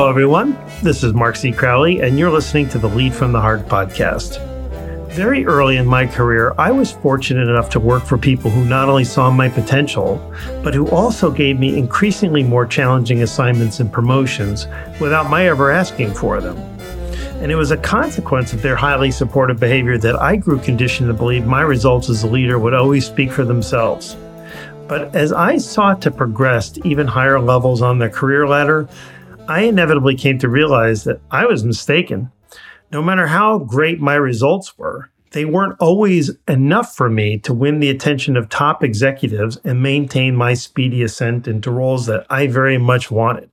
Hello, everyone. This is Mark C. Crowley, and you're listening to the Lead from the Heart podcast. Very early in my career, I was fortunate enough to work for people who not only saw my potential, but who also gave me increasingly more challenging assignments and promotions without my ever asking for them. And it was a consequence of their highly supportive behavior that I grew conditioned to believe my results as a leader would always speak for themselves. But as I sought to progress to even higher levels on the career ladder, I inevitably came to realize that I was mistaken no matter how great my results were, they weren't always enough for me to win the attention of top executives and maintain my speedy ascent into roles that I very much wanted.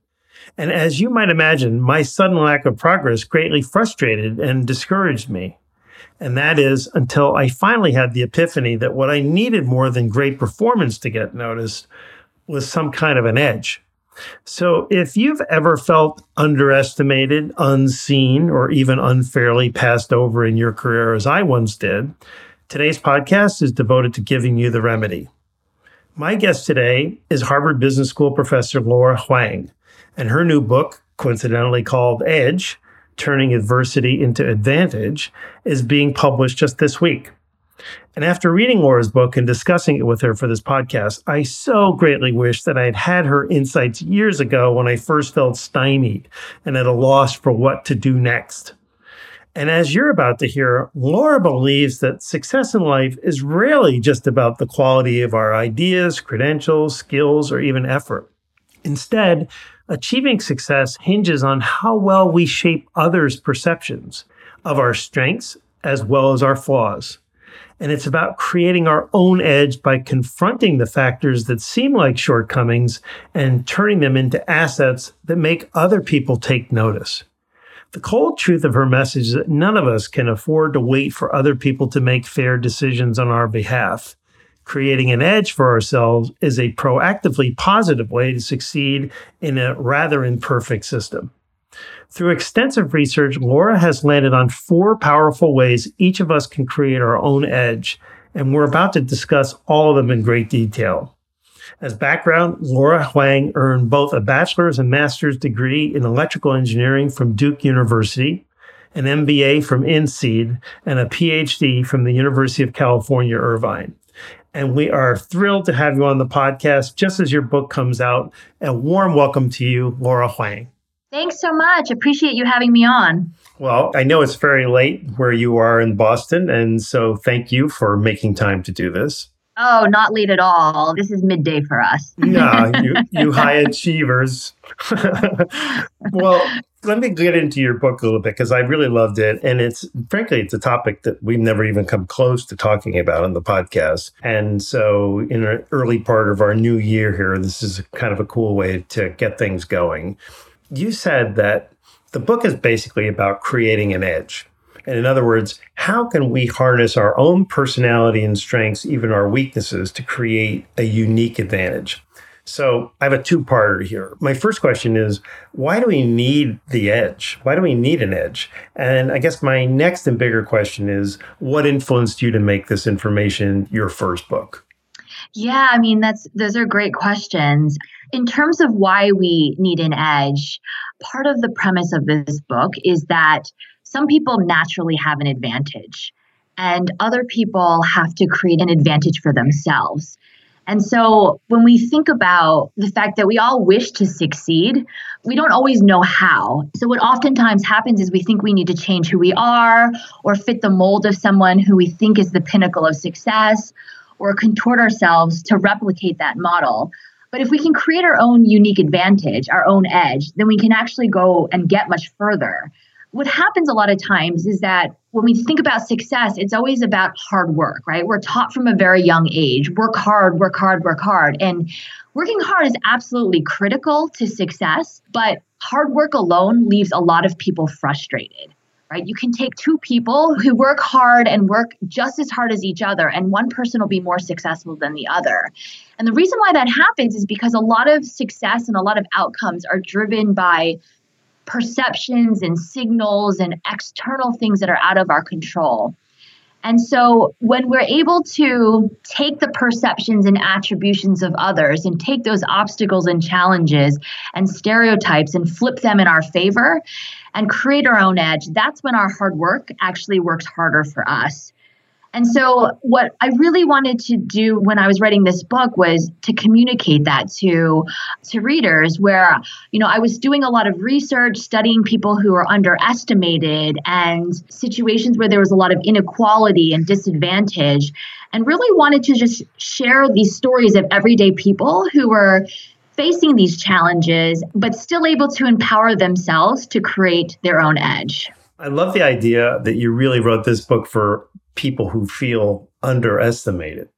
And as you might imagine, my sudden lack of progress greatly frustrated and discouraged me. And that is until I finally had the epiphany that what I needed more than great performance to get noticed was some kind of an edge. So, if you've ever felt underestimated, unseen, or even unfairly passed over in your career, as I once did, today's podcast is devoted to giving you the remedy. My guest today is Harvard Business School professor Laura Huang, and her new book, coincidentally called Edge Turning Adversity into Advantage, is being published just this week. And after reading Laura's book and discussing it with her for this podcast, I so greatly wish that I had had her insights years ago when I first felt stymied and at a loss for what to do next. And as you're about to hear, Laura believes that success in life is rarely just about the quality of our ideas, credentials, skills, or even effort. Instead, achieving success hinges on how well we shape others' perceptions of our strengths as well as our flaws. And it's about creating our own edge by confronting the factors that seem like shortcomings and turning them into assets that make other people take notice. The cold truth of her message is that none of us can afford to wait for other people to make fair decisions on our behalf. Creating an edge for ourselves is a proactively positive way to succeed in a rather imperfect system. Through extensive research, Laura has landed on four powerful ways each of us can create our own edge, and we're about to discuss all of them in great detail. As background, Laura Huang earned both a bachelor's and master's degree in electrical engineering from Duke University, an MBA from INSEAD, and a PhD from the University of California, Irvine. And we are thrilled to have you on the podcast just as your book comes out. A warm welcome to you, Laura Huang. Thanks so much. Appreciate you having me on. Well, I know it's very late where you are in Boston. And so thank you for making time to do this. Oh, not late at all. This is midday for us. no, you, you high achievers. well, let me get into your book a little bit because I really loved it. And it's frankly, it's a topic that we've never even come close to talking about on the podcast. And so, in an early part of our new year here, this is kind of a cool way to get things going you said that the book is basically about creating an edge. And in other words, how can we harness our own personality and strengths, even our weaknesses, to create a unique advantage? So I have a two parter here. My first question is why do we need the edge? Why do we need an edge? And I guess my next and bigger question is what influenced you to make this information your first book? Yeah, I mean that's those are great questions. In terms of why we need an edge, part of the premise of this book is that some people naturally have an advantage and other people have to create an advantage for themselves. And so when we think about the fact that we all wish to succeed, we don't always know how. So what oftentimes happens is we think we need to change who we are or fit the mold of someone who we think is the pinnacle of success or contort ourselves to replicate that model. But if we can create our own unique advantage, our own edge, then we can actually go and get much further. What happens a lot of times is that when we think about success, it's always about hard work, right? We're taught from a very young age work hard, work hard, work hard. And working hard is absolutely critical to success, but hard work alone leaves a lot of people frustrated right? You can take two people who work hard and work just as hard as each other, and one person will be more successful than the other. And the reason why that happens is because a lot of success and a lot of outcomes are driven by perceptions and signals and external things that are out of our control. And so when we're able to take the perceptions and attributions of others and take those obstacles and challenges and stereotypes and flip them in our favor and create our own edge, that's when our hard work actually works harder for us. And so, what I really wanted to do when I was writing this book was to communicate that to to readers. Where you know I was doing a lot of research, studying people who are underestimated and situations where there was a lot of inequality and disadvantage, and really wanted to just share these stories of everyday people who were facing these challenges, but still able to empower themselves to create their own edge. I love the idea that you really wrote this book for people who feel underestimated.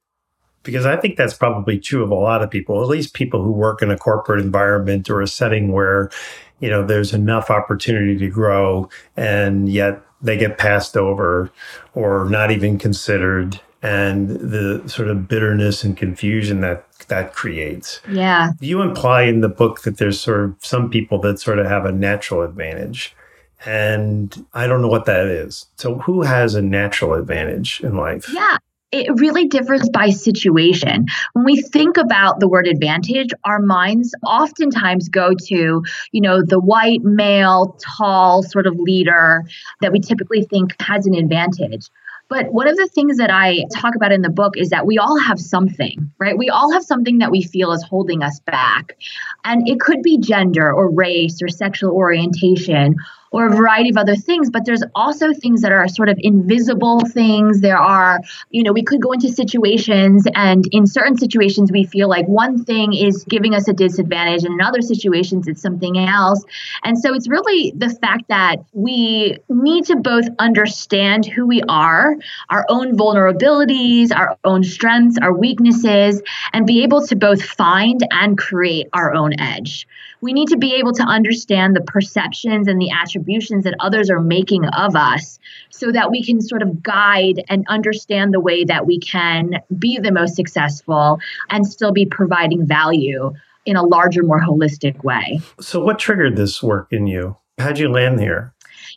Because I think that's probably true of a lot of people, at least people who work in a corporate environment or a setting where, you know, there's enough opportunity to grow and yet they get passed over or not even considered and the sort of bitterness and confusion that that creates. Yeah. You imply in the book that there's sort of some people that sort of have a natural advantage. And I don't know what that is. So, who has a natural advantage in life? Yeah. It really differs by situation. When we think about the word advantage, our minds oftentimes go to, you know, the white, male, tall sort of leader that we typically think has an advantage. But one of the things that I talk about in the book is that we all have something, right? We all have something that we feel is holding us back. And it could be gender or race or sexual orientation or a variety of other things but there's also things that are sort of invisible things. There are you know we could go into situations and in certain situations we feel like one thing is giving us a disadvantage and in other situations it's something else. And so it's really the fact that we need to both understand who we are our own vulnerabilities our own strengths our weaknesses and be able to both find and create our own edge. We need to be able to understand the perceptions and the attributions that others are making of us so that we can sort of guide and understand the way that we can be the most successful and still be providing value in a larger, more holistic way. So, what triggered this work in you? How'd you land here?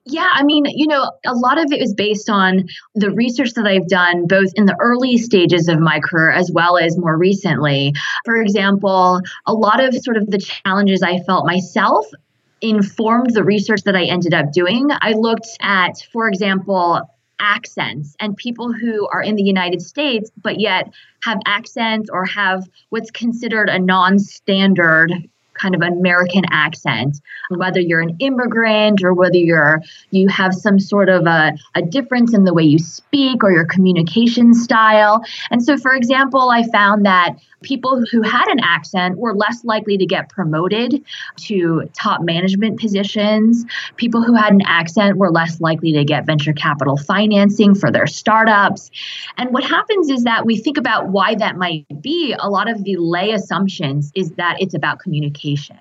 Yeah, I mean, you know, a lot of it is based on the research that I've done both in the early stages of my career as well as more recently. For example, a lot of sort of the challenges I felt myself informed the research that I ended up doing. I looked at, for example, accents and people who are in the United States but yet have accents or have what's considered a non standard kind of American accent, whether you're an immigrant or whether you're you have some sort of a, a difference in the way you speak or your communication style. And so, for example, I found that people who had an accent were less likely to get promoted to top management positions. People who had an accent were less likely to get venture capital financing for their startups. And what happens is that we think about why that might be. A lot of the lay assumptions is that it's about communication.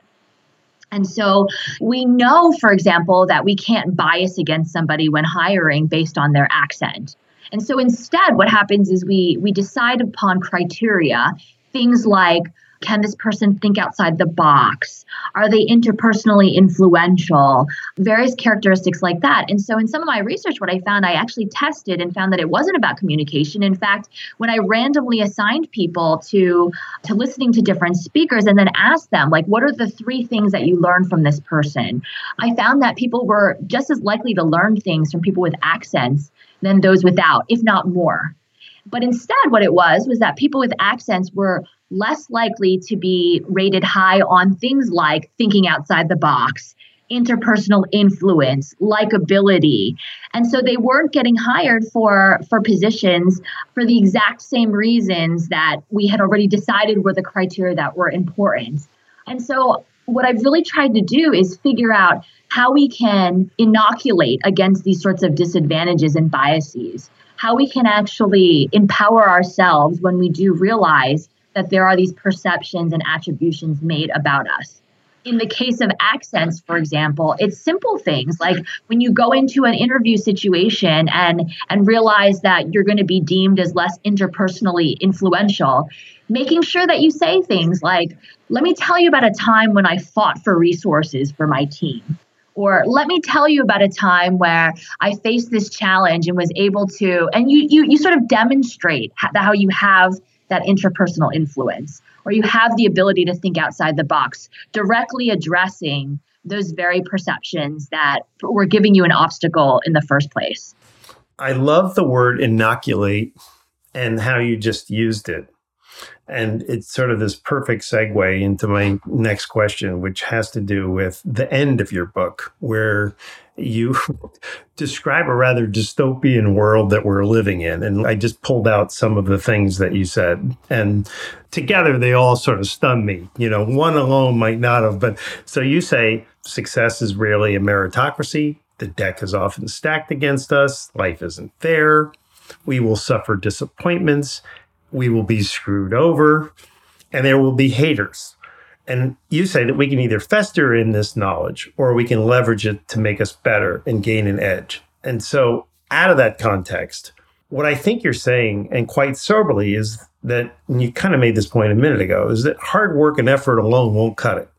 And so we know, for example, that we can't bias against somebody when hiring based on their accent. And so instead, what happens is we we decide upon criteria things like can this person think outside the box? Are they interpersonally influential? Various characteristics like that. And so, in some of my research, what I found, I actually tested and found that it wasn't about communication. In fact, when I randomly assigned people to to listening to different speakers and then asked them, like, what are the three things that you learned from this person? I found that people were just as likely to learn things from people with accents than those without, if not more. But instead, what it was was that people with accents were less likely to be rated high on things like thinking outside the box, interpersonal influence, likability. And so they weren't getting hired for for positions for the exact same reasons that we had already decided were the criteria that were important. And so what I've really tried to do is figure out how we can inoculate against these sorts of disadvantages and biases how we can actually empower ourselves when we do realize that there are these perceptions and attributions made about us. In the case of accents, for example, it's simple things like when you go into an interview situation and and realize that you're going to be deemed as less interpersonally influential, making sure that you say things like, "Let me tell you about a time when I fought for resources for my team." Or let me tell you about a time where I faced this challenge and was able to, and you you you sort of demonstrate how you have that interpersonal influence, or you have the ability to think outside the box, directly addressing those very perceptions that were giving you an obstacle in the first place. I love the word inoculate and how you just used it. And it's sort of this perfect segue into my next question, which has to do with the end of your book, where you describe a rather dystopian world that we're living in. And I just pulled out some of the things that you said. And together they all sort of stun me. You know, one alone might not have. But so you say success is rarely a meritocracy. The deck is often stacked against us. Life isn't fair. We will suffer disappointments we will be screwed over, and there will be haters. And you say that we can either fester in this knowledge or we can leverage it to make us better and gain an edge. And so, out of that context, what I think you're saying, and quite soberly, is that, you kind of made this point a minute ago, is that hard work and effort alone won't cut it.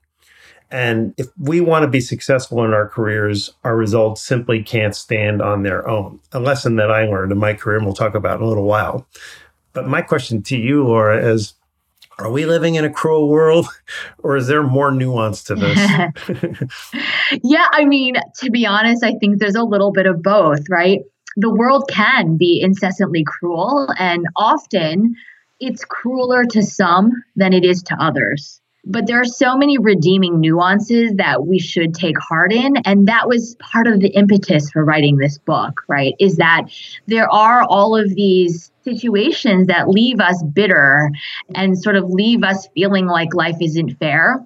And if we want to be successful in our careers, our results simply can't stand on their own. A lesson that I learned in my career, and we'll talk about in a little while, but my question to you, Laura, is are we living in a cruel world or is there more nuance to this? yeah, I mean, to be honest, I think there's a little bit of both, right? The world can be incessantly cruel, and often it's crueler to some than it is to others. But there are so many redeeming nuances that we should take heart in. And that was part of the impetus for writing this book, right? Is that there are all of these situations that leave us bitter and sort of leave us feeling like life isn't fair.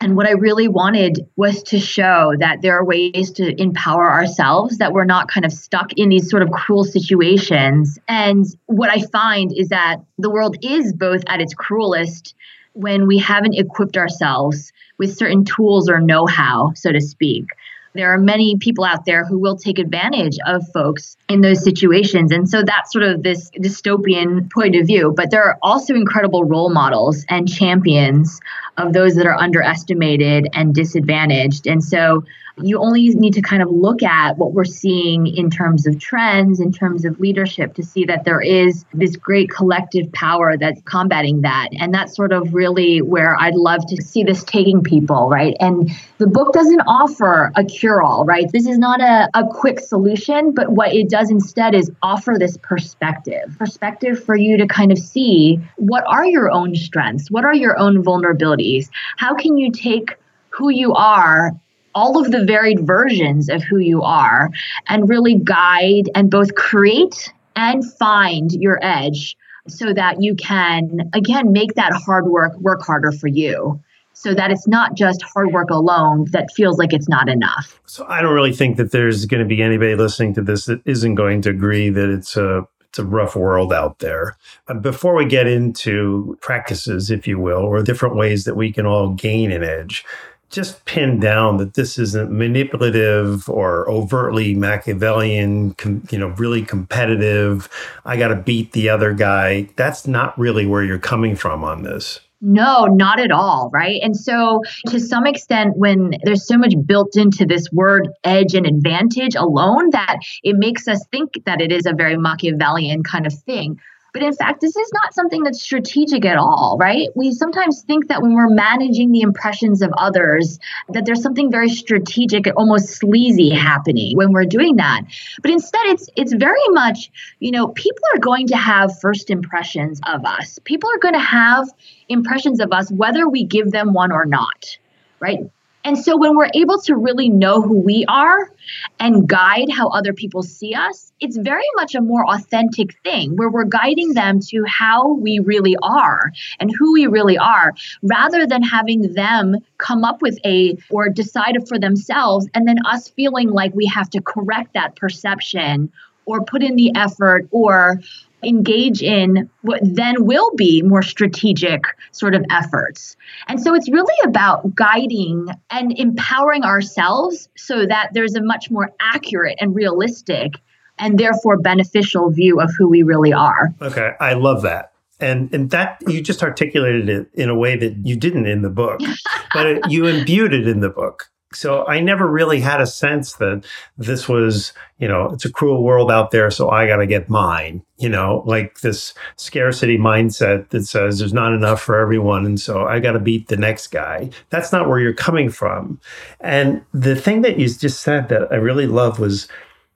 And what I really wanted was to show that there are ways to empower ourselves, that we're not kind of stuck in these sort of cruel situations. And what I find is that the world is both at its cruelest when we haven't equipped ourselves with certain tools or know how, so to speak. There are many people out there who will take advantage of folks in those situations. And so that's sort of this dystopian point of view. But there are also incredible role models and champions of those that are underestimated and disadvantaged. And so you only need to kind of look at what we're seeing in terms of trends, in terms of leadership, to see that there is this great collective power that's combating that. And that's sort of really where I'd love to see this taking people, right? And the book doesn't offer a cure all, right? This is not a, a quick solution, but what it does instead is offer this perspective perspective for you to kind of see what are your own strengths? What are your own vulnerabilities? How can you take who you are all of the varied versions of who you are and really guide and both create and find your edge so that you can again make that hard work work harder for you so that it's not just hard work alone that feels like it's not enough. So I don't really think that there's going to be anybody listening to this that isn't going to agree that it's a it's a rough world out there. Uh, before we get into practices, if you will, or different ways that we can all gain an edge, just pin down that this isn't manipulative or overtly Machiavellian, com, you know, really competitive. I got to beat the other guy. That's not really where you're coming from on this. No, not at all. Right. And so, to some extent, when there's so much built into this word edge and advantage alone, that it makes us think that it is a very Machiavellian kind of thing. But in fact, this is not something that's strategic at all, right? We sometimes think that when we're managing the impressions of others, that there's something very strategic, almost sleazy happening when we're doing that. But instead, it's it's very much, you know, people are going to have first impressions of us. People are going to have impressions of us whether we give them one or not, right? And so when we're able to really know who we are and guide how other people see us, it's very much a more authentic thing where we're guiding them to how we really are and who we really are rather than having them come up with a or decide for themselves and then us feeling like we have to correct that perception or put in the effort or engage in what then will be more strategic sort of efforts. And so it's really about guiding and empowering ourselves so that there's a much more accurate and realistic and therefore beneficial view of who we really are. Okay, I love that. And and that you just articulated it in a way that you didn't in the book, but it, you imbued it in the book. So I never really had a sense that this was, you know, it's a cruel world out there, so I got to get mine, you know, like this scarcity mindset that says there's not enough for everyone. And so I got to beat the next guy. That's not where you're coming from. And the thing that you just said that I really love was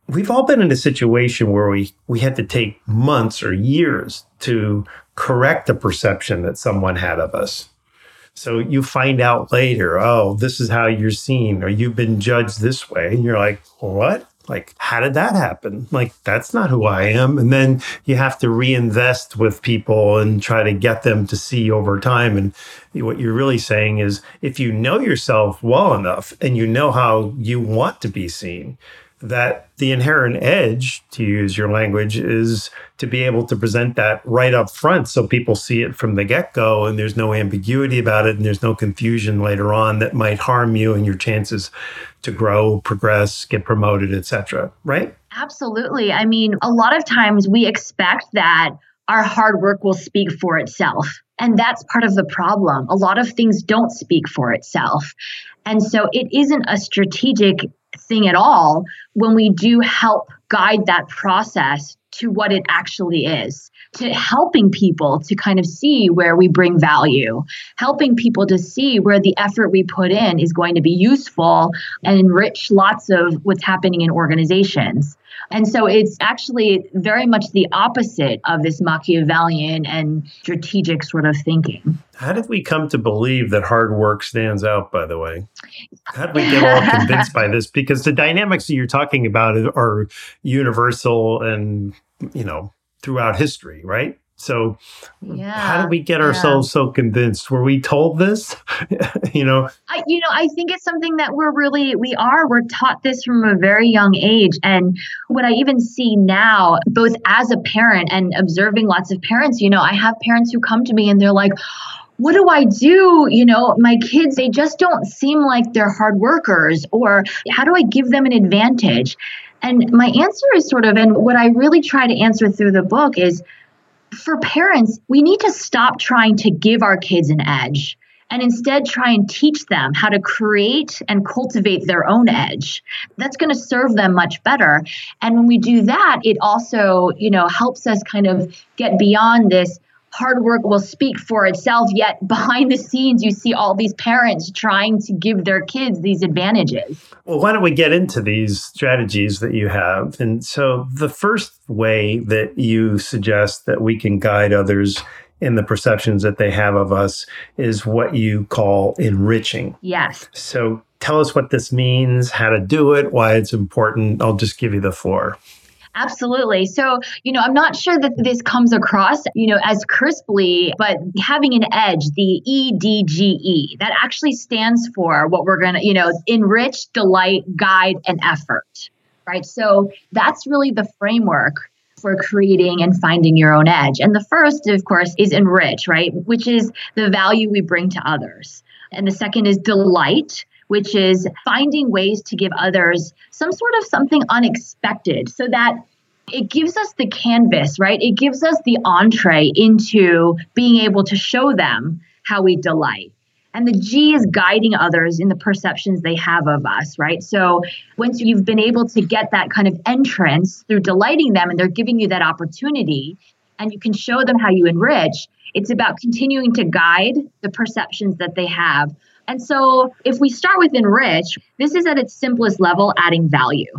we've all been in a situation where we, we had to take months or years to correct the perception that someone had of us so you find out later, oh, this is how you're seen, or you've been judged this way. And you're like, what? Like, how did that happen? Like, that's not who I am. And then you have to reinvest with people and try to get them to see over time. And what you're really saying is if you know yourself well enough and you know how you want to be seen, that the inherent edge, to use your language, is to be able to present that right up front so people see it from the get go and there's no ambiguity about it and there's no confusion later on that might harm you and your chances to grow, progress, get promoted, etc. Right? Absolutely. I mean, a lot of times we expect that our hard work will speak for itself. And that's part of the problem. A lot of things don't speak for itself. And so it isn't a strategic thing at all when we do help guide that process to what it actually is, to helping people to kind of see where we bring value, helping people to see where the effort we put in is going to be useful and enrich lots of what's happening in organizations. And so it's actually very much the opposite of this Machiavellian and strategic sort of thinking. How did we come to believe that hard work stands out, by the way? How did we get all convinced by this? Because the dynamics that you're talking about are universal and, you know, throughout history, right? So, yeah, how did we get ourselves yeah. so convinced? Were we told this? you know, I, you know, I think it's something that we're really we are. We're taught this from a very young age, and what I even see now, both as a parent and observing lots of parents. You know, I have parents who come to me and they're like. What do I do? You know, my kids, they just don't seem like they're hard workers, or how do I give them an advantage? And my answer is sort of, and what I really try to answer through the book is for parents, we need to stop trying to give our kids an edge and instead try and teach them how to create and cultivate their own edge. That's going to serve them much better. And when we do that, it also, you know, helps us kind of get beyond this hard work will speak for itself yet behind the scenes you see all these parents trying to give their kids these advantages. Well why don't we get into these strategies that you have? And so the first way that you suggest that we can guide others in the perceptions that they have of us is what you call enriching. Yes. So tell us what this means how to do it why it's important. I'll just give you the floor Absolutely. So, you know, I'm not sure that this comes across, you know, as crisply, but having an edge, the EDGE, that actually stands for what we're going to, you know, enrich, delight, guide, and effort. Right. So that's really the framework for creating and finding your own edge. And the first, of course, is enrich, right? Which is the value we bring to others. And the second is delight, which is finding ways to give others some sort of something unexpected so that it gives us the canvas, right? It gives us the entree into being able to show them how we delight. And the G is guiding others in the perceptions they have of us, right? So once you've been able to get that kind of entrance through delighting them and they're giving you that opportunity and you can show them how you enrich, it's about continuing to guide the perceptions that they have and so if we start with enrich, this is at its simplest level adding value.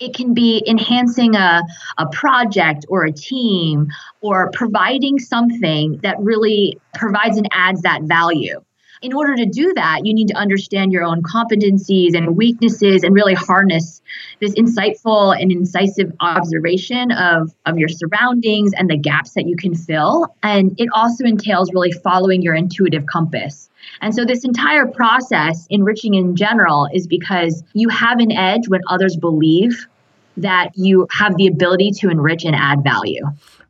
It can be enhancing a, a project or a team or providing something that really provides and adds that value. In order to do that, you need to understand your own competencies and weaknesses and really harness this insightful and incisive observation of, of your surroundings and the gaps that you can fill. And it also entails really following your intuitive compass. And so, this entire process, enriching in general, is because you have an edge when others believe that you have the ability to enrich and add value.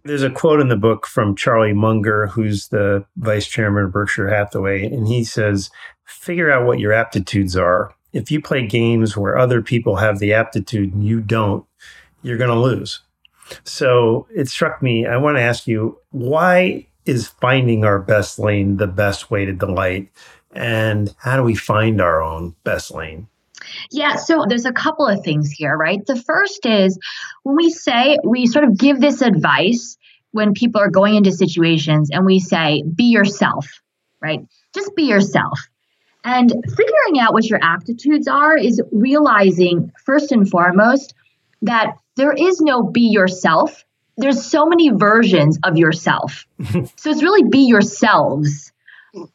There's a quote in the book from Charlie Munger, who's the vice chairman of Berkshire Hathaway, and he says, Figure out what your aptitudes are. If you play games where other people have the aptitude and you don't, you're going to lose. So it struck me, I want to ask you, why is finding our best lane the best way to delight? And how do we find our own best lane? Yeah, so there's a couple of things here, right? The first is when we say we sort of give this advice when people are going into situations and we say, be yourself, right? Just be yourself. And figuring out what your aptitudes are is realizing, first and foremost, that there is no be yourself. There's so many versions of yourself. so it's really be yourselves,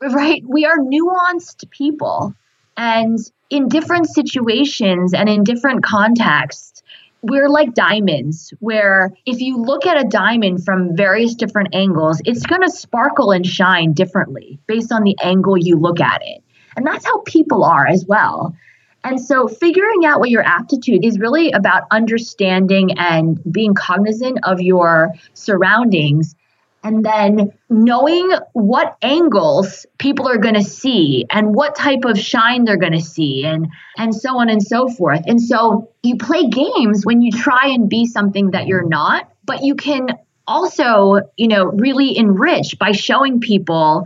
right? We are nuanced people. And in different situations and in different contexts, we're like diamonds, where if you look at a diamond from various different angles, it's going to sparkle and shine differently based on the angle you look at it. And that's how people are as well. And so, figuring out what your aptitude is really about understanding and being cognizant of your surroundings and then knowing what angles people are going to see and what type of shine they're going to see and and so on and so forth and so you play games when you try and be something that you're not but you can also you know really enrich by showing people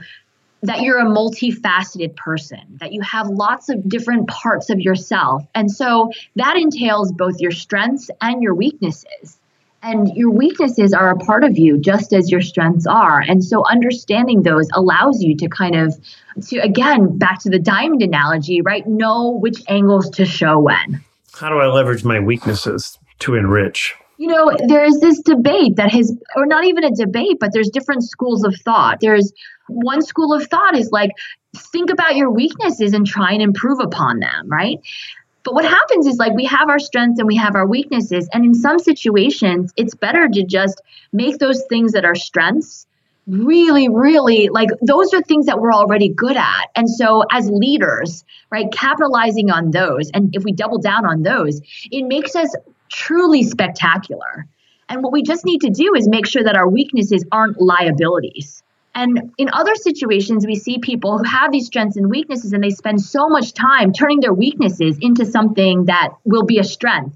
that you're a multifaceted person, that you have lots of different parts of yourself. And so that entails both your strengths and your weaknesses. And your weaknesses are a part of you just as your strengths are. And so understanding those allows you to kind of to again back to the diamond analogy, right? Know which angles to show when. How do I leverage my weaknesses to enrich? You know, there's this debate that has or not even a debate, but there's different schools of thought. There's one school of thought is like think about your weaknesses and try and improve upon them, right? But what happens is like we have our strengths and we have our weaknesses. And in some situations, it's better to just make those things that are strengths really, really like those are things that we're already good at. And so as leaders, right, capitalizing on those, and if we double down on those, it makes us truly spectacular. And what we just need to do is make sure that our weaknesses aren't liabilities. And in other situations, we see people who have these strengths and weaknesses, and they spend so much time turning their weaknesses into something that will be a strength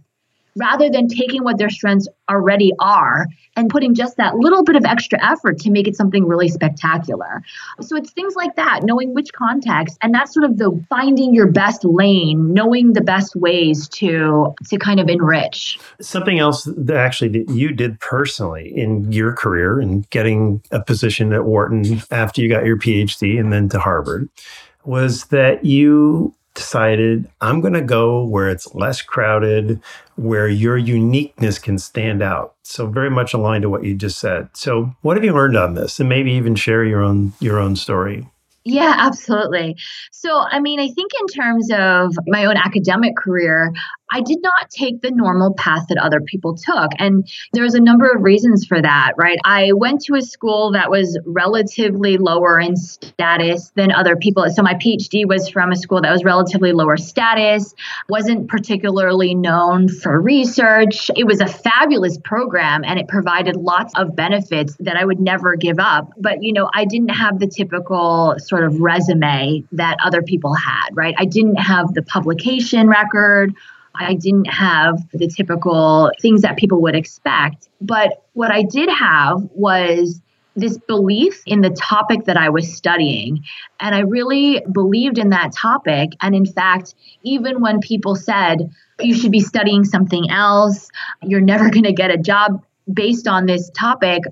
rather than taking what their strengths already are and putting just that little bit of extra effort to make it something really spectacular. So it's things like that, knowing which context and that's sort of the finding your best lane, knowing the best ways to to kind of enrich. Something else that actually that you did personally in your career and getting a position at Wharton after you got your PhD and then to Harvard was that you decided I'm going to go where it's less crowded, where your uniqueness can stand out. So very much aligned to what you just said. So what have you learned on this? And maybe even share your own your own story. Yeah, absolutely. So, I mean, I think in terms of my own academic career, I did not take the normal path that other people took. And there's a number of reasons for that, right? I went to a school that was relatively lower in status than other people. So my PhD was from a school that was relatively lower status, wasn't particularly known for research. It was a fabulous program and it provided lots of benefits that I would never give up. But, you know, I didn't have the typical sort of resume that other people had, right? I didn't have the publication record. I didn't have the typical things that people would expect. But what I did have was this belief in the topic that I was studying. And I really believed in that topic. And in fact, even when people said, you should be studying something else, you're never going to get a job based on this topic,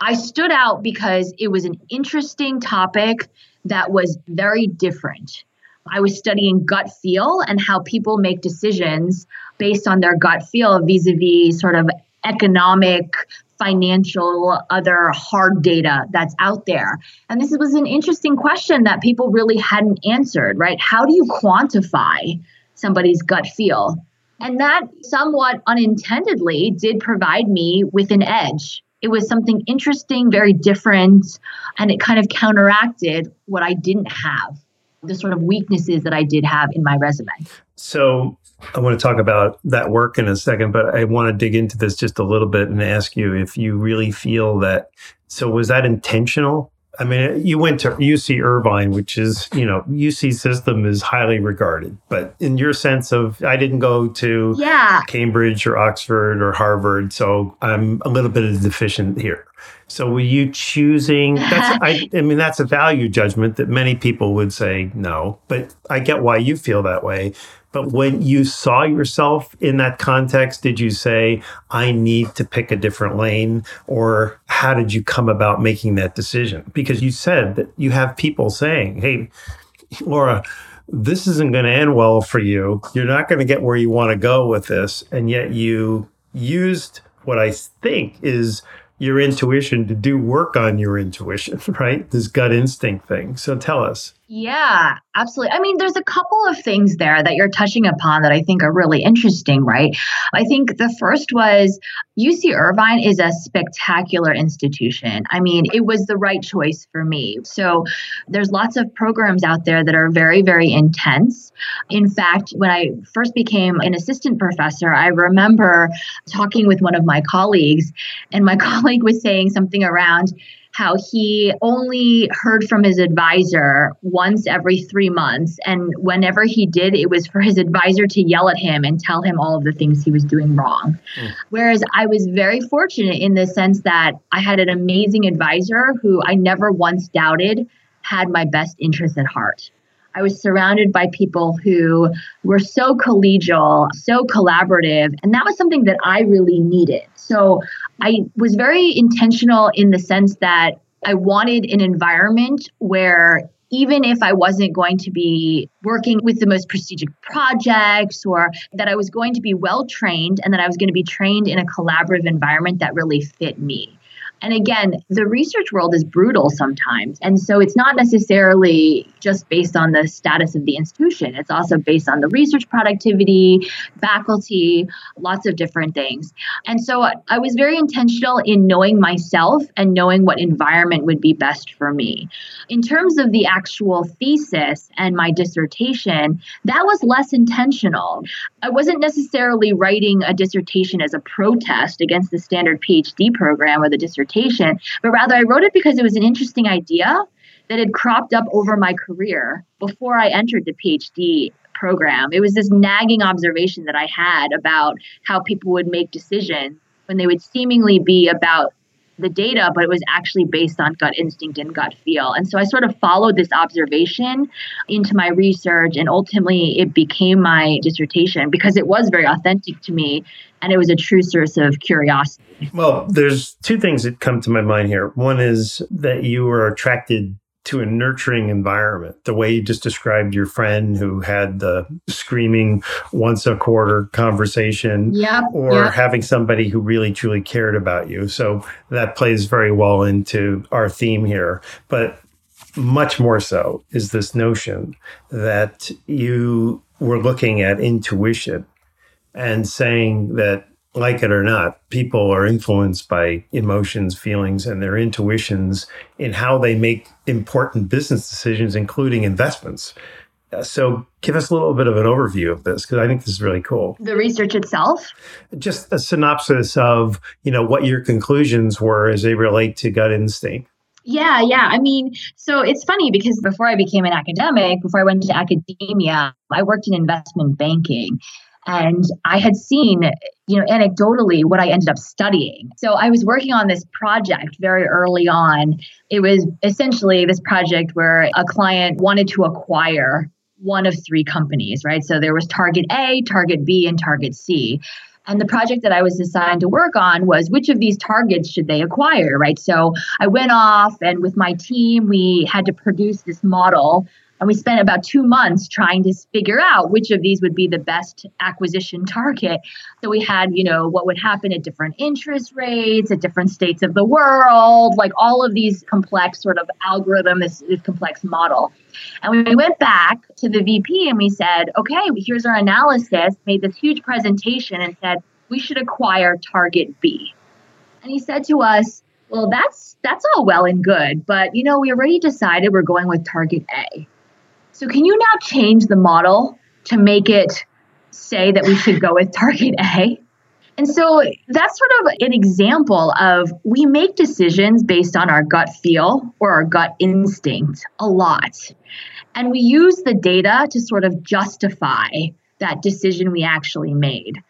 I stood out because it was an interesting topic that was very different. I was studying gut feel and how people make decisions based on their gut feel vis a vis sort of economic, financial, other hard data that's out there. And this was an interesting question that people really hadn't answered, right? How do you quantify somebody's gut feel? And that somewhat unintendedly did provide me with an edge. It was something interesting, very different, and it kind of counteracted what I didn't have the sort of weaknesses that I did have in my resume. So I want to talk about that work in a second, but I want to dig into this just a little bit and ask you if you really feel that. So was that intentional? I mean, you went to UC Irvine, which is, you know, UC system is highly regarded. But in your sense of, I didn't go to yeah. Cambridge or Oxford or Harvard, so I'm a little bit deficient here. So were you choosing? That's I, I mean that's a value judgment that many people would say no, but I get why you feel that way. But when you saw yourself in that context, did you say, I need to pick a different lane? Or how did you come about making that decision? Because you said that you have people saying, hey, Laura, this isn't going to end well for you. You're not going to get where you want to go with this. And yet you used what I think is your intuition to do work on your intuition, right? This gut instinct thing. So tell us. Yeah, absolutely. I mean, there's a couple of things there that you're touching upon that I think are really interesting, right? I think the first was UC Irvine is a spectacular institution. I mean, it was the right choice for me. So there's lots of programs out there that are very, very intense. In fact, when I first became an assistant professor, I remember talking with one of my colleagues, and my colleague was saying something around, how he only heard from his advisor once every three months. And whenever he did, it was for his advisor to yell at him and tell him all of the things he was doing wrong. Mm. Whereas I was very fortunate in the sense that I had an amazing advisor who I never once doubted had my best interest at heart. I was surrounded by people who were so collegial, so collaborative, and that was something that I really needed. So I was very intentional in the sense that I wanted an environment where even if I wasn't going to be working with the most prestigious projects or that I was going to be well trained and that I was going to be trained in a collaborative environment that really fit me. And again, the research world is brutal sometimes. And so it's not necessarily just based on the status of the institution, it's also based on the research productivity, faculty, lots of different things. And so I was very intentional in knowing myself and knowing what environment would be best for me. In terms of the actual thesis and my dissertation, that was less intentional. I wasn't necessarily writing a dissertation as a protest against the standard PhD program or the dissertation but rather I wrote it because it was an interesting idea that had cropped up over my career before I entered the PhD program. It was this nagging observation that I had about how people would make decisions when they would seemingly be about the data, but it was actually based on gut instinct and gut feel. And so I sort of followed this observation into my research, and ultimately it became my dissertation because it was very authentic to me and it was a true source of curiosity. Well, there's two things that come to my mind here. One is that you were attracted to a nurturing environment. The way you just described your friend who had the screaming once a quarter conversation, yep, or yep. having somebody who really truly cared about you. So that plays very well into our theme here. But much more so is this notion that you were looking at intuition and saying that like it or not, people are influenced by emotions, feelings, and their intuitions in how they make important business decisions, including investments. Uh, so, give us a little bit of an overview of this because I think this is really cool. The research itself, just a synopsis of you know what your conclusions were as they relate to gut instinct. Yeah, yeah. I mean, so it's funny because before I became an academic, before I went into academia, I worked in investment banking. And I had seen, you know, anecdotally what I ended up studying. So I was working on this project very early on. It was essentially this project where a client wanted to acquire one of three companies, right? So there was target A, target B, and target C. And the project that I was assigned to work on was which of these targets should they acquire, right? So I went off and with my team, we had to produce this model and we spent about two months trying to figure out which of these would be the best acquisition target. So we had, you know, what would happen at different interest rates, at different states of the world, like all of these complex sort of algorithm, this, this complex model. And we went back to the VP and we said, okay, here's our analysis, made this huge presentation and said, we should acquire target B. And he said to us, well, that's that's all well and good, but you know, we already decided we're going with target A. So can you now change the model to make it say that we should go with target A? And so that's sort of an example of we make decisions based on our gut feel or our gut instinct a lot. And we use the data to sort of justify that decision we actually made.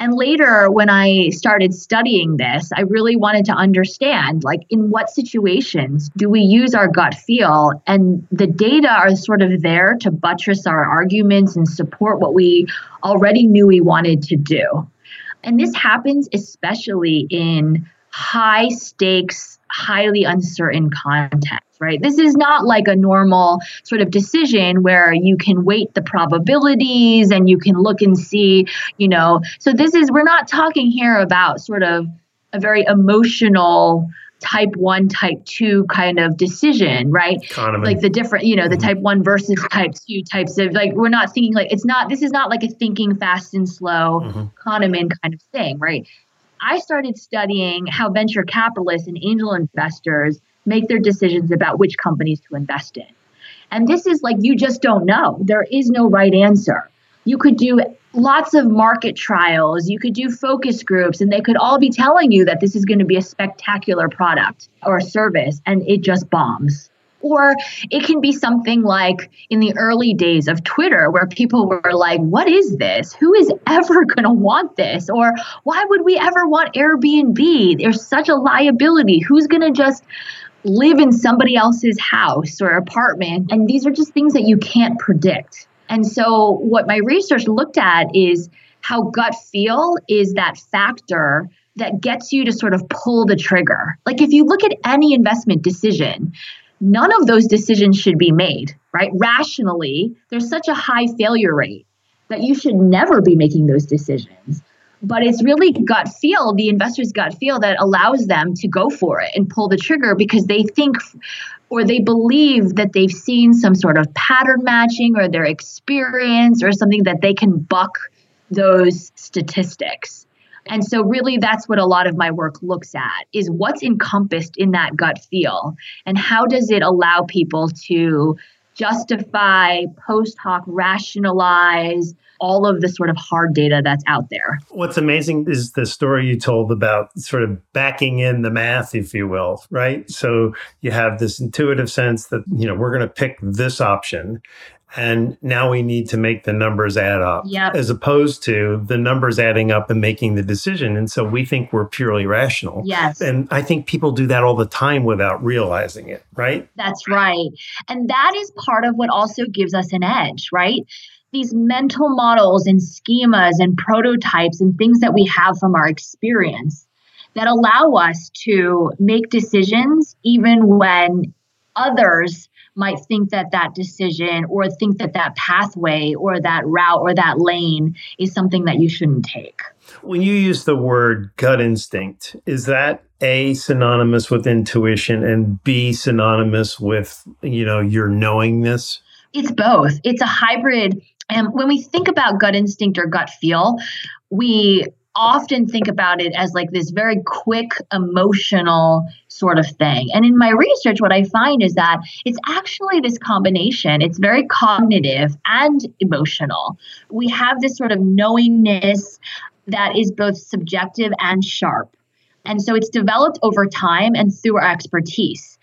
And later, when I started studying this, I really wanted to understand like, in what situations do we use our gut feel? And the data are sort of there to buttress our arguments and support what we already knew we wanted to do. And this happens especially in high stakes, highly uncertain context right? This is not like a normal sort of decision where you can weight the probabilities and you can look and see, you know. So this is we're not talking here about sort of a very emotional type 1 type 2 kind of decision right Kahneman. like the different you know the mm-hmm. type 1 versus type 2 types of like we're not thinking like it's not this is not like a thinking fast and slow mm-hmm. Kahneman kind of thing right I started studying how venture capitalists and angel investors make their decisions about which companies to invest in. And this is like you just don't know. There is no right answer. You could do lots of market trials, you could do focus groups, and they could all be telling you that this is going to be a spectacular product or service, and it just bombs. Or it can be something like in the early days of Twitter, where people were like, What is this? Who is ever going to want this? Or why would we ever want Airbnb? There's such a liability. Who's going to just live in somebody else's house or apartment. And these are just things that you can't predict. And so, what my research looked at is how gut feel is that factor that gets you to sort of pull the trigger. Like, if you look at any investment decision, none of those decisions should be made, right? Rationally, there's such a high failure rate that you should never be making those decisions but it's really gut feel the investor's gut feel that allows them to go for it and pull the trigger because they think or they believe that they've seen some sort of pattern matching or their experience or something that they can buck those statistics. And so really that's what a lot of my work looks at is what's encompassed in that gut feel and how does it allow people to justify post hoc rationalize all of the sort of hard data that's out there. What's amazing is the story you told about sort of backing in the math, if you will, right? So you have this intuitive sense that, you know, we're going to pick this option. And now we need to make the numbers add up yep. as opposed to the numbers adding up and making the decision. And so we think we're purely rational. Yes. And I think people do that all the time without realizing it, right? That's right. And that is part of what also gives us an edge, right? These mental models and schemas and prototypes and things that we have from our experience that allow us to make decisions even when others might think that that decision or think that that pathway or that route or that lane is something that you shouldn't take. When you use the word gut instinct, is that A synonymous with intuition and B synonymous with, you know, your knowingness? It's both. It's a hybrid and when we think about gut instinct or gut feel, we often think about it as like this very quick emotional sort of thing. And in my research, what I find is that it's actually this combination. It's very cognitive and emotional. We have this sort of knowingness that is both subjective and sharp. And so it's developed over time and through our expertise.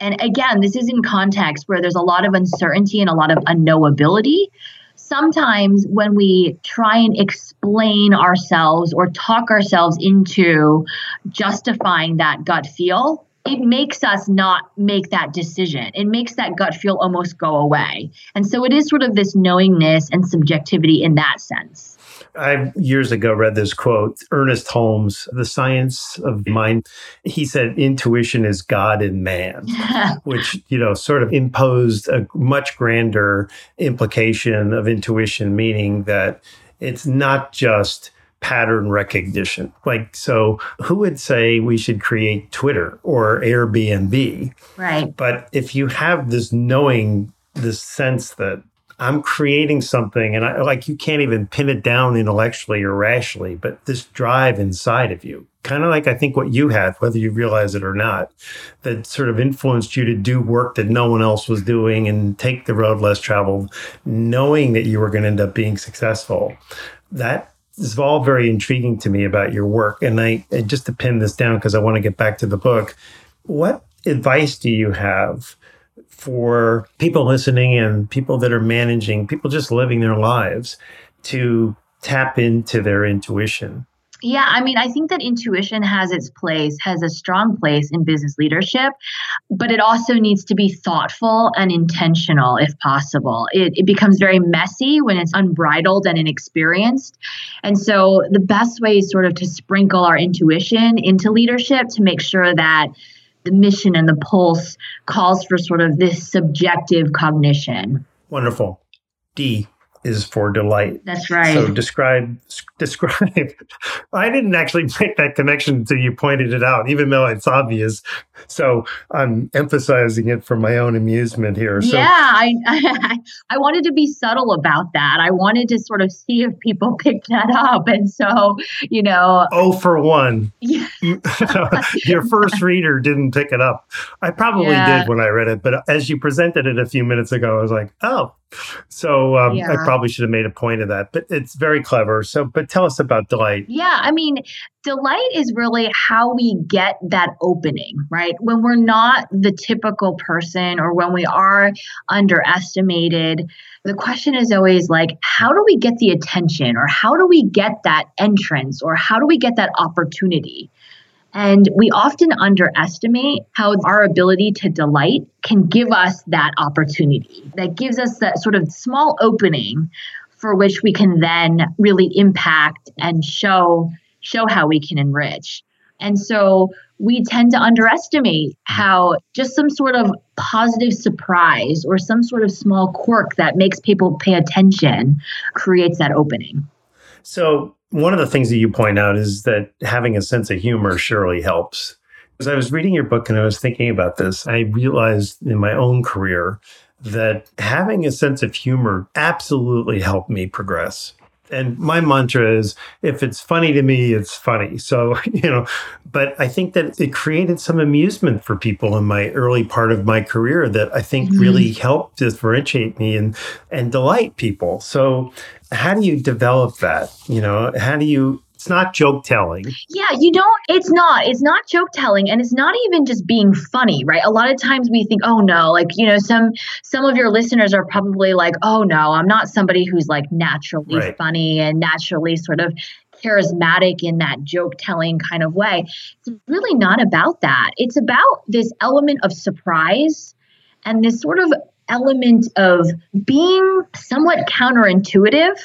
And again, this is in context where there's a lot of uncertainty and a lot of unknowability sometimes when we try and explain ourselves or talk ourselves into justifying that gut feel, it makes us not make that decision. It makes that gut feel almost go away. And so it is sort of this knowingness and subjectivity in that sense. I years ago read this quote, Ernest Holmes, The Science of Mind. He said, intuition is God in man, which, you know, sort of imposed a much grander implication of intuition, meaning that it's not just pattern recognition. Like, so who would say we should create Twitter or Airbnb? Right. But if you have this knowing, this sense that I'm creating something and I like you can't even pin it down intellectually or rationally, but this drive inside of you, kind of like I think what you had, whether you realize it or not, that sort of influenced you to do work that no one else was doing and take the road less traveled, knowing that you were going to end up being successful. That is all very intriguing to me about your work. And I and just to pin this down because I want to get back to the book, what advice do you have? For people listening and people that are managing, people just living their lives to tap into their intuition? Yeah, I mean, I think that intuition has its place, has a strong place in business leadership, but it also needs to be thoughtful and intentional if possible. It, it, becomes very messy when it's unbridled and inexperienced. And so the best way is sort of to sprinkle our intuition into leadership to make sure that the mission and the pulse calls for sort of this subjective cognition. Wonderful. D, is for delight. That's right. So describe describe. I didn't actually make that connection until you pointed it out, even though it's obvious. So I'm emphasizing it for my own amusement here. So, yeah, I, I, I wanted to be subtle about that. I wanted to sort of see if people picked that up, and so you know. Oh, for one, yeah. your first reader didn't pick it up. I probably yeah. did when I read it, but as you presented it a few minutes ago, I was like, oh. So um, yeah. I probably should have made a point of that, but it's very clever. So, but tell us about delight. Yeah, I mean, delight is really how we get that opening, right? When we're not the typical person or when we are underestimated, the question is always like, how do we get the attention or how do we get that entrance or how do we get that opportunity? And we often underestimate how our ability to delight can give us that opportunity, that gives us that sort of small opening for which we can then really impact and show show how we can enrich. And so we tend to underestimate how just some sort of positive surprise or some sort of small quirk that makes people pay attention creates that opening. So, one of the things that you point out is that having a sense of humor surely helps. As I was reading your book and I was thinking about this, I realized in my own career that having a sense of humor absolutely helped me progress and my mantra is if it's funny to me it's funny so you know but i think that it created some amusement for people in my early part of my career that i think mm-hmm. really helped differentiate me and and delight people so how do you develop that you know how do you it's not joke telling. Yeah, you don't, it's not. It's not joke telling and it's not even just being funny, right? A lot of times we think, oh no, like, you know, some some of your listeners are probably like, oh no, I'm not somebody who's like naturally right. funny and naturally sort of charismatic in that joke telling kind of way. It's really not about that. It's about this element of surprise and this sort of element of being somewhat counterintuitive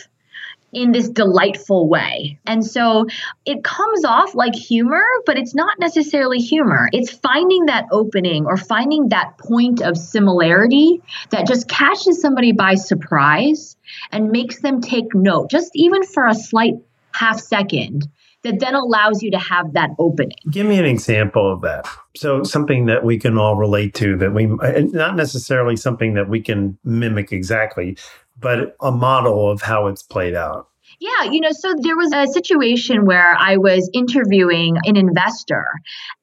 in this delightful way. And so it comes off like humor, but it's not necessarily humor. It's finding that opening or finding that point of similarity that just catches somebody by surprise and makes them take note, just even for a slight half second. That then allows you to have that opening. Give me an example of that. So, something that we can all relate to, that we, uh, not necessarily something that we can mimic exactly, but a model of how it's played out. Yeah, you know, so there was a situation where I was interviewing an investor,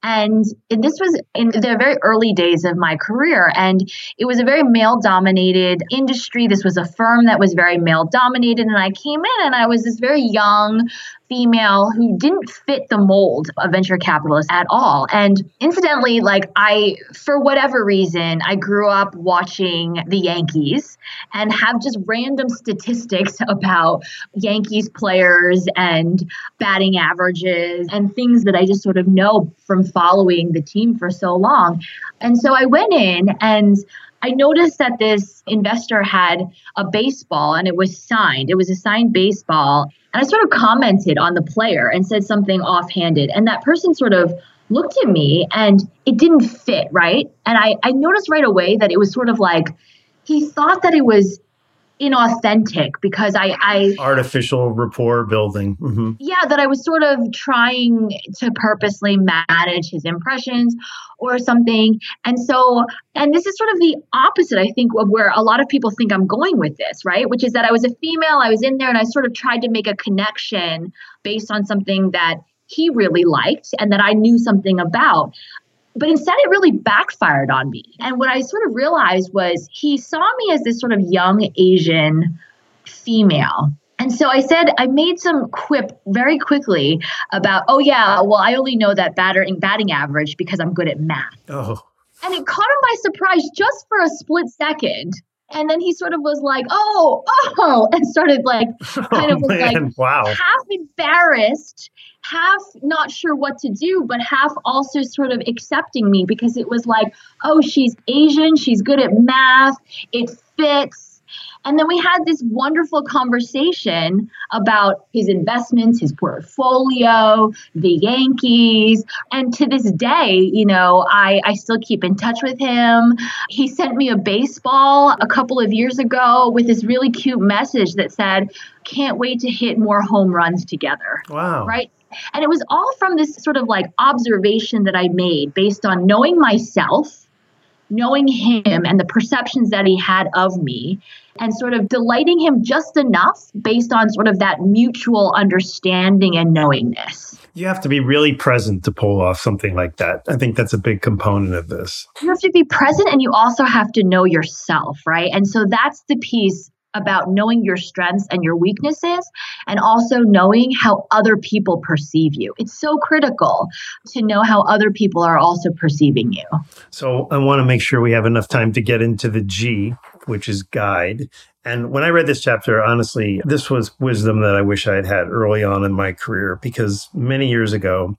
and this was in the very early days of my career. And it was a very male dominated industry. This was a firm that was very male dominated. And I came in and I was this very young, female who didn't fit the mold of venture capitalists at all. And incidentally, like I, for whatever reason, I grew up watching the Yankees and have just random statistics about Yankees players and batting averages and things that I just sort of know from following the team for so long. And so I went in and I noticed that this investor had a baseball and it was signed. It was a signed baseball. And I sort of commented on the player and said something offhanded. And that person sort of looked at me and it didn't fit, right? And I, I noticed right away that it was sort of like he thought that it was inauthentic because I, I artificial rapport building. Mm-hmm. Yeah, that I was sort of trying to purposely manage his impressions or something. And so, and this is sort of the opposite, I think, of where a lot of people think I'm going with this, right? Which is that I was a female, I was in there, and I sort of tried to make a connection based on something that he really liked and that I knew something about. But instead, it really backfired on me. And what I sort of realized was he saw me as this sort of young Asian female. And so I said, I made some quip very quickly about, oh, yeah, well, I only know that batting, batting average because I'm good at math. Oh. And it caught him by surprise just for a split second And then he sort of was like, oh, oh, and started like, kind oh, of was man. like, wow. half embarrassed, half not sure what to do, but half also sort of accepting me because it was like, oh, she's Asian, she's good at math, it fits. And then we had this wonderful conversation about his investments, his portfolio, the Yankees. And to this day, you know, I, I still keep in touch with him. He sent me a baseball a couple of years ago with this really cute message that said, can't wait to hit more home runs together. Wow. Right. And it was all from this sort of like observation that I made based on knowing myself, knowing him and the perceptions that he had of me, and sort of delighting him just enough based on sort of that mutual understanding and knowingness. You have to be really present to pull off something like that. I think that's a big component of this. You have to be present and you also have to know yourself, right? And so that's the piece about knowing your strengths and your weaknesses and also knowing how other people perceive you. It's so critical to know how other people are also perceiving you. So I want to make sure we have enough time to get into the G, which is guide. And when I read this chapter, honestly, this was wisdom that I wish I had had early on in my career because many years ago,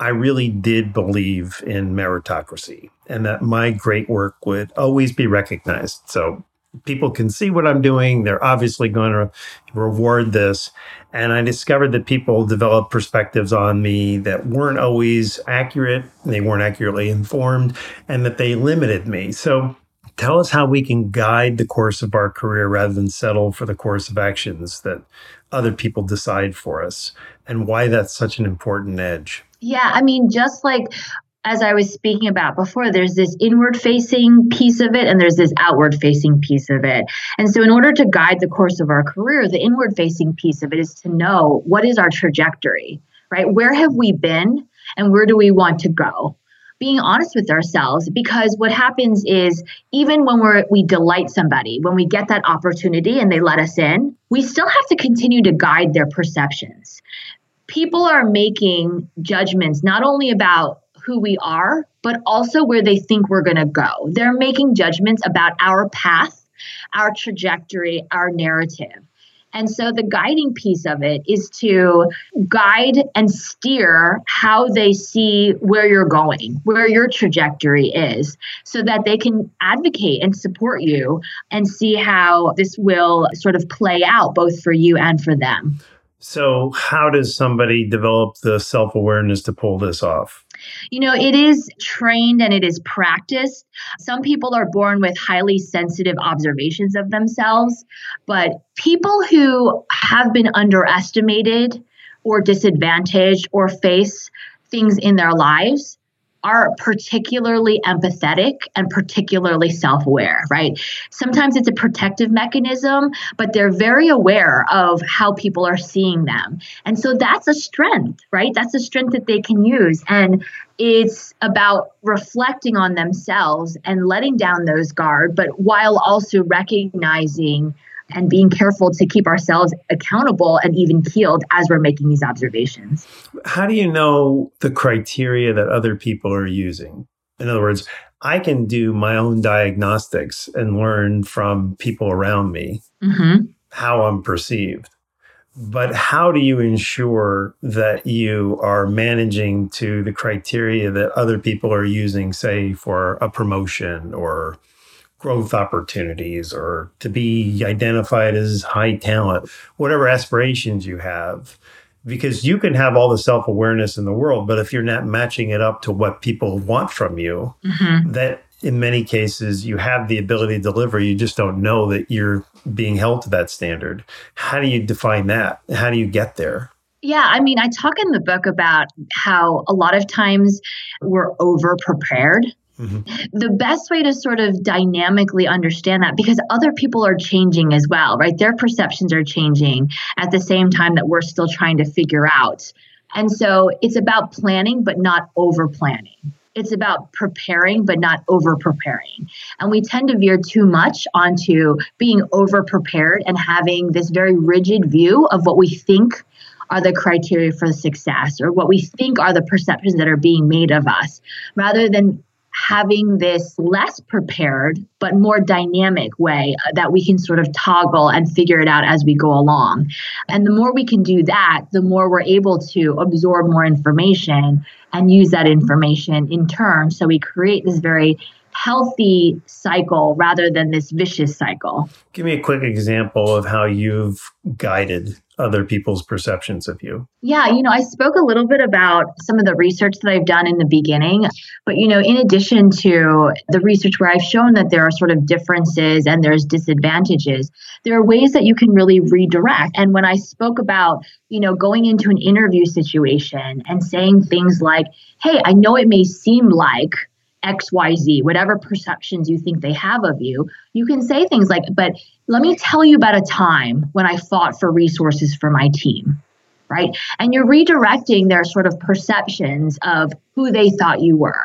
I really did believe in meritocracy and that my great work would always be recognized. So people can see what I'm doing. They're obviously going to reward this. And I discovered that people developed perspectives on me that weren't always accurate, they weren't accurately informed, and that they limited me. So tell us how we can guide the course of our career rather than settle for the course of actions that other people decide for us and why that's such an important edge. Yeah, I mean, just like as I was speaking about before, there's this inward facing piece of it and there's this outward facing piece of it. And so, in order to guide the course of our career, the inward facing piece of it is to know what is our trajectory, right? Where have we been and where do we want to go? Being honest with ourselves because what happens is even when we're we delight somebody, when we get that opportunity and they let us in, we still have to continue to guide their perceptions. People are making judgments not only about who we are, but also where they think we're going to go. They're making judgments about our path, our trajectory, our narrative. And so the guiding piece of it is to guide and steer how they see where you're going, where your trajectory is, so that they can advocate and support you and see how this will sort of play out both for you and for them. So, how does somebody develop the self awareness to pull this off? You know, it is trained and it is practiced. Some people are born with highly sensitive observations of themselves, but people who have been underestimated or disadvantaged or face things in their lives are particularly empathetic and particularly self aware, right? Sometimes it's a protective mechanism, but they're very aware of how people are seeing them. And so that's a strength, right? That's a strength that they can use. And it's about reflecting on themselves and letting down those guard, but while also recognizing and being careful to keep ourselves accountable and even keeled as we're making these observations. How do you know the criteria that other people are using? In other words, I can do my own diagnostics and learn from people around me mm-hmm. how I'm perceived. But how do you ensure that you are managing to the criteria that other people are using, say, for a promotion or growth opportunities or to be identified as high talent, whatever aspirations you have. Because you can have all the self awareness in the world, but if you're not matching it up to what people want from you, mm-hmm. that in many cases you have the ability to deliver, you just don't know that you're being held to that standard. How do you define that? How do you get there? Yeah, I mean, I talk in the book about how a lot of times we're over prepared Mm-hmm. The best way to sort of dynamically understand that, because other people are changing as well, right? Their perceptions are changing at the same time that we're still trying to figure out. And so it's about planning, but not over planning. It's about preparing, but not over preparing. And we tend to veer too much onto being over prepared and having this very rigid view of what we think are the criteria for success or what we think are the perceptions that are being made of us rather than having this less prepared but more dynamic way uh, that we can sort of toggle and figure it out as we go along. And the more we can do that, the more we're able to absorb more information and use that information in turn. So we create this very healthy cycle rather than this vicious cycle. Give me a quick example of how you've guided other people's perceptions of you. Yeah, you know, I spoke a little bit about some of the research that I've done in the beginning, but you know, in addition to the research where I've shown that there are sort of differences and there's disadvantages, there are ways that you can really redirect. And when I spoke about, you know, going into an interview situation and saying things like, "Hey, I know it may seem like XYZ, whatever perceptions you think they have of you, you can say things like, but let me tell you about a time when I fought for resources for my team, right? And you're redirecting their sort of perceptions of who they thought you were.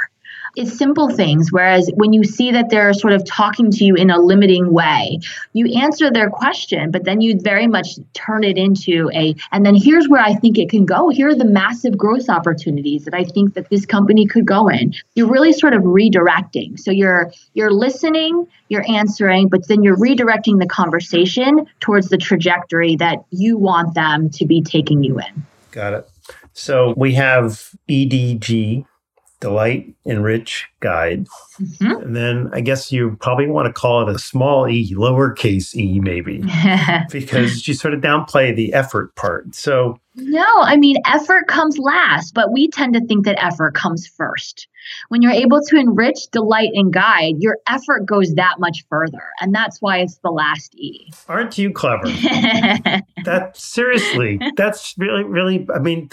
It's simple things. Whereas when you see that they're sort of talking to you in a limiting way, you answer their question, but then you very much turn it into a, and then here's where I think it can go. Here are the massive growth opportunities that I think that this company could go in. You're really sort of redirecting. So you're you're listening, you're answering, but then you're redirecting the conversation towards the trajectory that you want them to be taking you in. Got it. So we have EDG, delight, enrich, guide. Mm-hmm. And then I guess you probably want to call it a small e, lowercase e, maybe, because you sort of downplay the effort part. So, no, I mean, effort comes last, but we tend to think that effort comes first. When you're able to enrich, delight, and guide, your effort goes that much further. And that's why it's the last E. Aren't you clever? that seriously, that's really, really, I mean,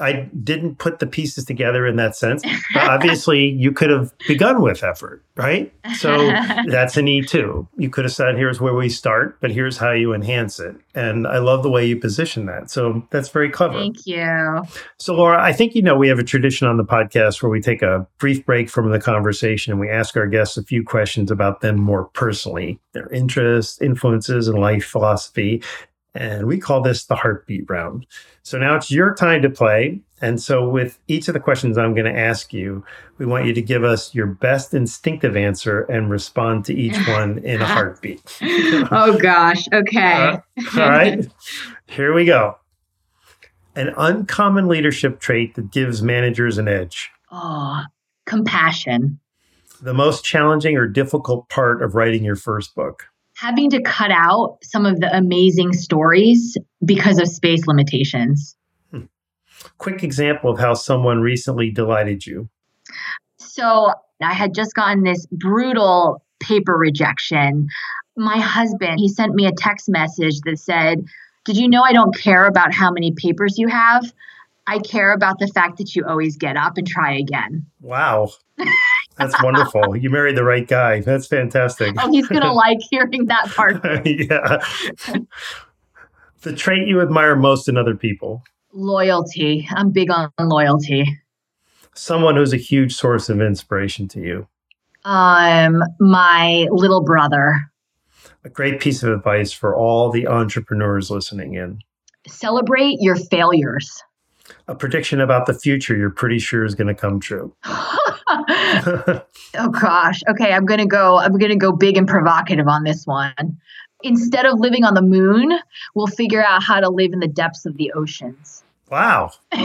I didn't put the pieces together in that sense. But obviously, you could have begun with effort, right? So that's an E too. You could have said, here's where we start, but here's how you enhance it. And I love the way you position that. So that's very clever. Thank you. So, Laura, I think you know we have a tradition on the podcast where we take a brief break from the conversation and we ask our guests a few questions about them more personally, their interests, influences, and life philosophy. And we call this the heartbeat round. So now it's your time to play. And so, with each of the questions I'm going to ask you, we want you to give us your best instinctive answer and respond to each one in a heartbeat. oh, gosh. Okay. Uh, all right. Here we go. An uncommon leadership trait that gives managers an edge. Oh, compassion. The most challenging or difficult part of writing your first book having to cut out some of the amazing stories because of space limitations. Hmm. Quick example of how someone recently delighted you. So I had just gotten this brutal paper rejection. My husband, he sent me a text message that said, Did you know I don't care about how many papers you have? I care about the fact that you always get up and try again. Wow. That's wonderful. You married the right guy. That's fantastic. Oh, he's going to like hearing that part. yeah. the trait you admire most in other people? Loyalty. I'm big on loyalty. Someone who's a huge source of inspiration to you? Um, my little brother. A great piece of advice for all the entrepreneurs listening in. Celebrate your failures. A prediction about the future you're pretty sure is going to come true. oh gosh. Okay, I'm going to go I'm to go big and provocative on this one. Instead of living on the moon, we'll figure out how to live in the depths of the oceans. Wow.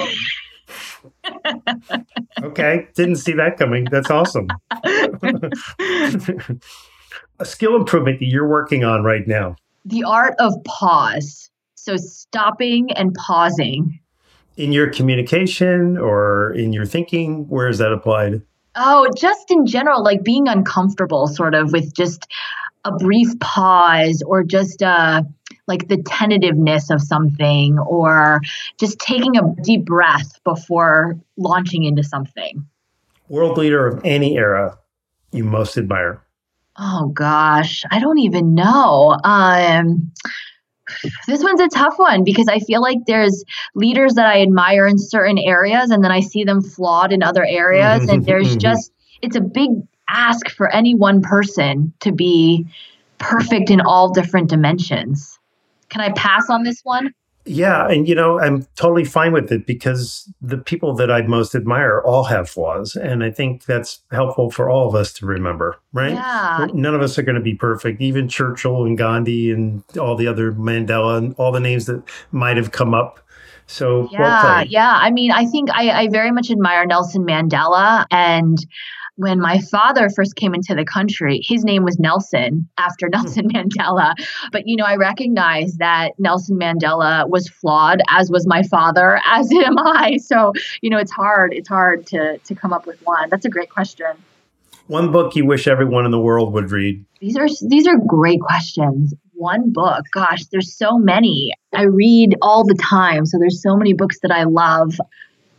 okay, didn't see that coming. That's awesome. A skill improvement that you're working on right now. The art of pause. So stopping and pausing. In your communication or in your thinking, where is that applied? Oh, just in general, like being uncomfortable, sort of with just a brief pause or just uh, like the tentativeness of something or just taking a deep breath before launching into something. World leader of any era you most admire? Oh gosh, I don't even know. Um, this one's a tough one because I feel like there's leaders that I admire in certain areas and then I see them flawed in other areas. and there's mm-hmm. just, it's a big ask for any one person to be perfect in all different dimensions. Can I pass on this one? Yeah, and you know, I'm totally fine with it because the people that I most admire all have flaws. And I think that's helpful for all of us to remember, right? Yeah. None of us are going to be perfect. Even Churchill and Gandhi and all the other Mandela and all the names that might have come up. So, Yeah, well yeah. I mean, I think I, I very much admire Nelson Mandela. And when my father first came into the country, his name was Nelson after hmm. Nelson Mandela. But, you know, I recognize that Nelson Mandela was flawed, as was my father, as am I. So, you know, it's hard. It's hard to, to come up with one. That's a great question. One book you wish everyone in the world would read. These are these are great questions. One book, gosh, there's so many. I read all the time, so there's so many books that I love.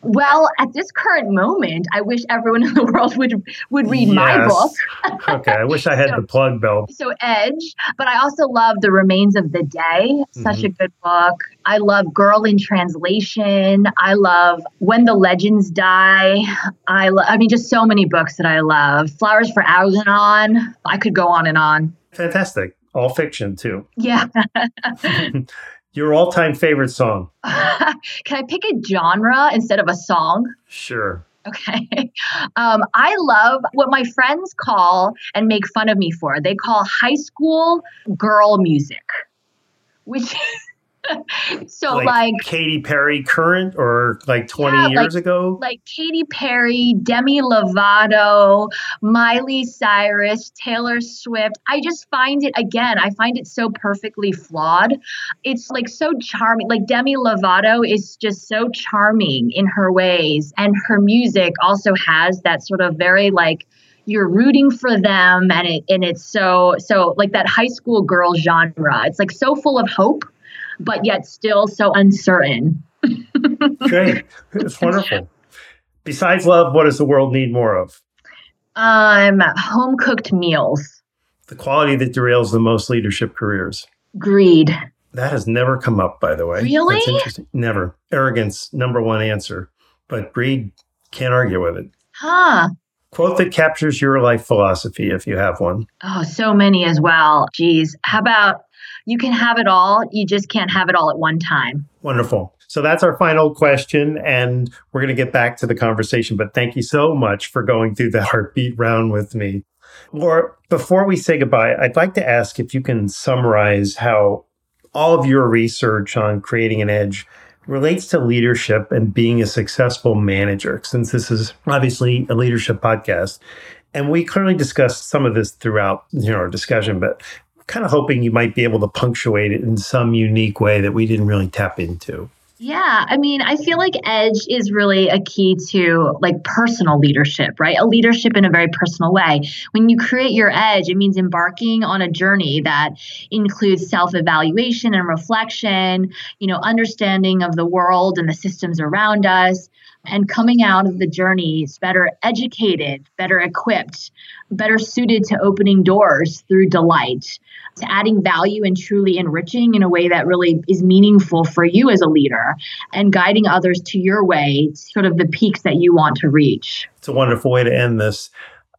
Well, at this current moment, I wish everyone in the world would would read my book. okay, I wish I had the plug bell. So Edge, but I also love The Remains of the Day. Such mm-hmm. a good book. I love Girl in Translation. I love When the Legends Die. I lo- I mean just so many books that I love. Flowers for Algernon. I could go on and on. Fantastic. All fiction, too. Yeah. Your all time favorite song? Can I pick a genre instead of a song? Sure. Okay. Um, I love what my friends call and make fun of me for. They call high school girl music, which so like, like Katy Perry current or like 20 Yeah, years ago? like Katy Perry, Demi Lovato, Miley Cyrus, Taylor Swift. I just find it again, I find it so perfectly flawed. It's like so charming. Like Demi Lovato is just so charming in her ways and her music also has that sort of very like you're rooting for them and it and it's so so like that high school girl genre. It's like so full of hope but yet still so uncertain. Great. It's wonderful. Besides love, what does the world need more of? Um, home cooked meals. The quality that derails the most leadership careers. Greed. That has never come up, by the way. Really? That's interesting. Never. Arrogance, number one answer. But greed, can't argue with it. Huh. Quote that captures your life philosophy if you have one. Oh, so many as well. Geez. How about you can have it all, you just can't have it all at one time. Wonderful. So that's our final question, and we're going to get back to the conversation. But thank you so much for going through the heartbeat round with me. Laura, before we say goodbye, I'd like to ask if you can summarize how all of your research on creating an edge relates to leadership and being a successful manager, since this is obviously a leadership podcast. And we clearly discussed some of this throughout you know, our discussion, but kind of hoping you might be able to punctuate it in some unique way that we didn't really tap into. Yeah, I mean, I feel like edge is really a key to like personal leadership, right? A leadership in a very personal way. When you create your edge, it means embarking on a journey that includes self-evaluation and reflection, you know, understanding of the world and the systems around us, and coming out of the journeys better educated, better equipped, better suited to opening doors through delight, to adding value and truly enriching in a way that really is meaningful for you as a leader and guiding others to your way, sort of the peaks that you want to reach. It's a wonderful way to end this.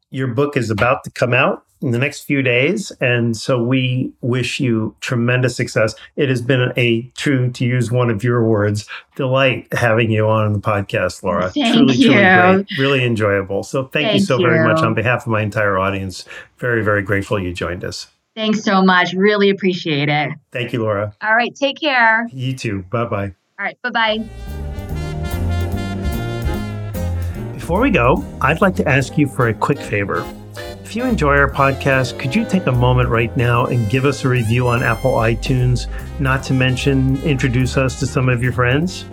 Your book is about to come out in the next few days. And so we wish you tremendous success. It has been a true, to use one of your words, delight having you on the podcast, Laura. Thank truly, you. truly great, really enjoyable. So thank, you Thank so very much on behalf of my entire audience. Very, very grateful you joined us. Thanks so much. Really appreciate it. Thank you, Laura. All right, take care. You too. Bye bye. All right, bye bye. Before we go, I'd like to ask you for a quick favor. If you enjoy our podcast, could you take a moment right now and give us a review on Apple iTunes, not to mention introduce us to some of your friends?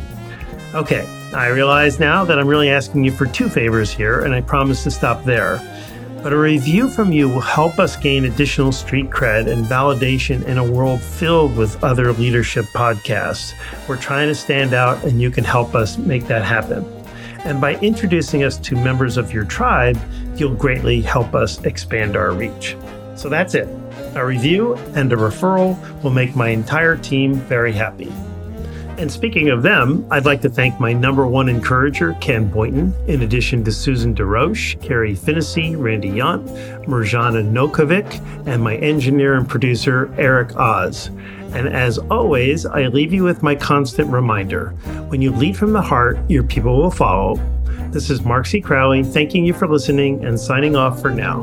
Okay, I realize now that I'm really asking you for two favors here, and I promise to stop there. But a review from you will help us gain additional street cred and validation in a world filled with other leadership podcasts. We're trying to stand out, and you can help us make that happen. And by introducing us to members of your tribe, you'll greatly help us expand our reach. So that's it. A review and a referral will make my entire team very happy. And speaking of them, I'd like to thank my number one encourager, Ken Boynton, in addition to Susan DeRoche, Carrie Finnessy, Randy Yant, Mirjana Nokovic, and my engineer and producer, Eric Oz. And as always, I leave you with my constant reminder when you lead from the heart, your people will follow. This is Mark C. Crowley thanking you for listening and signing off for now.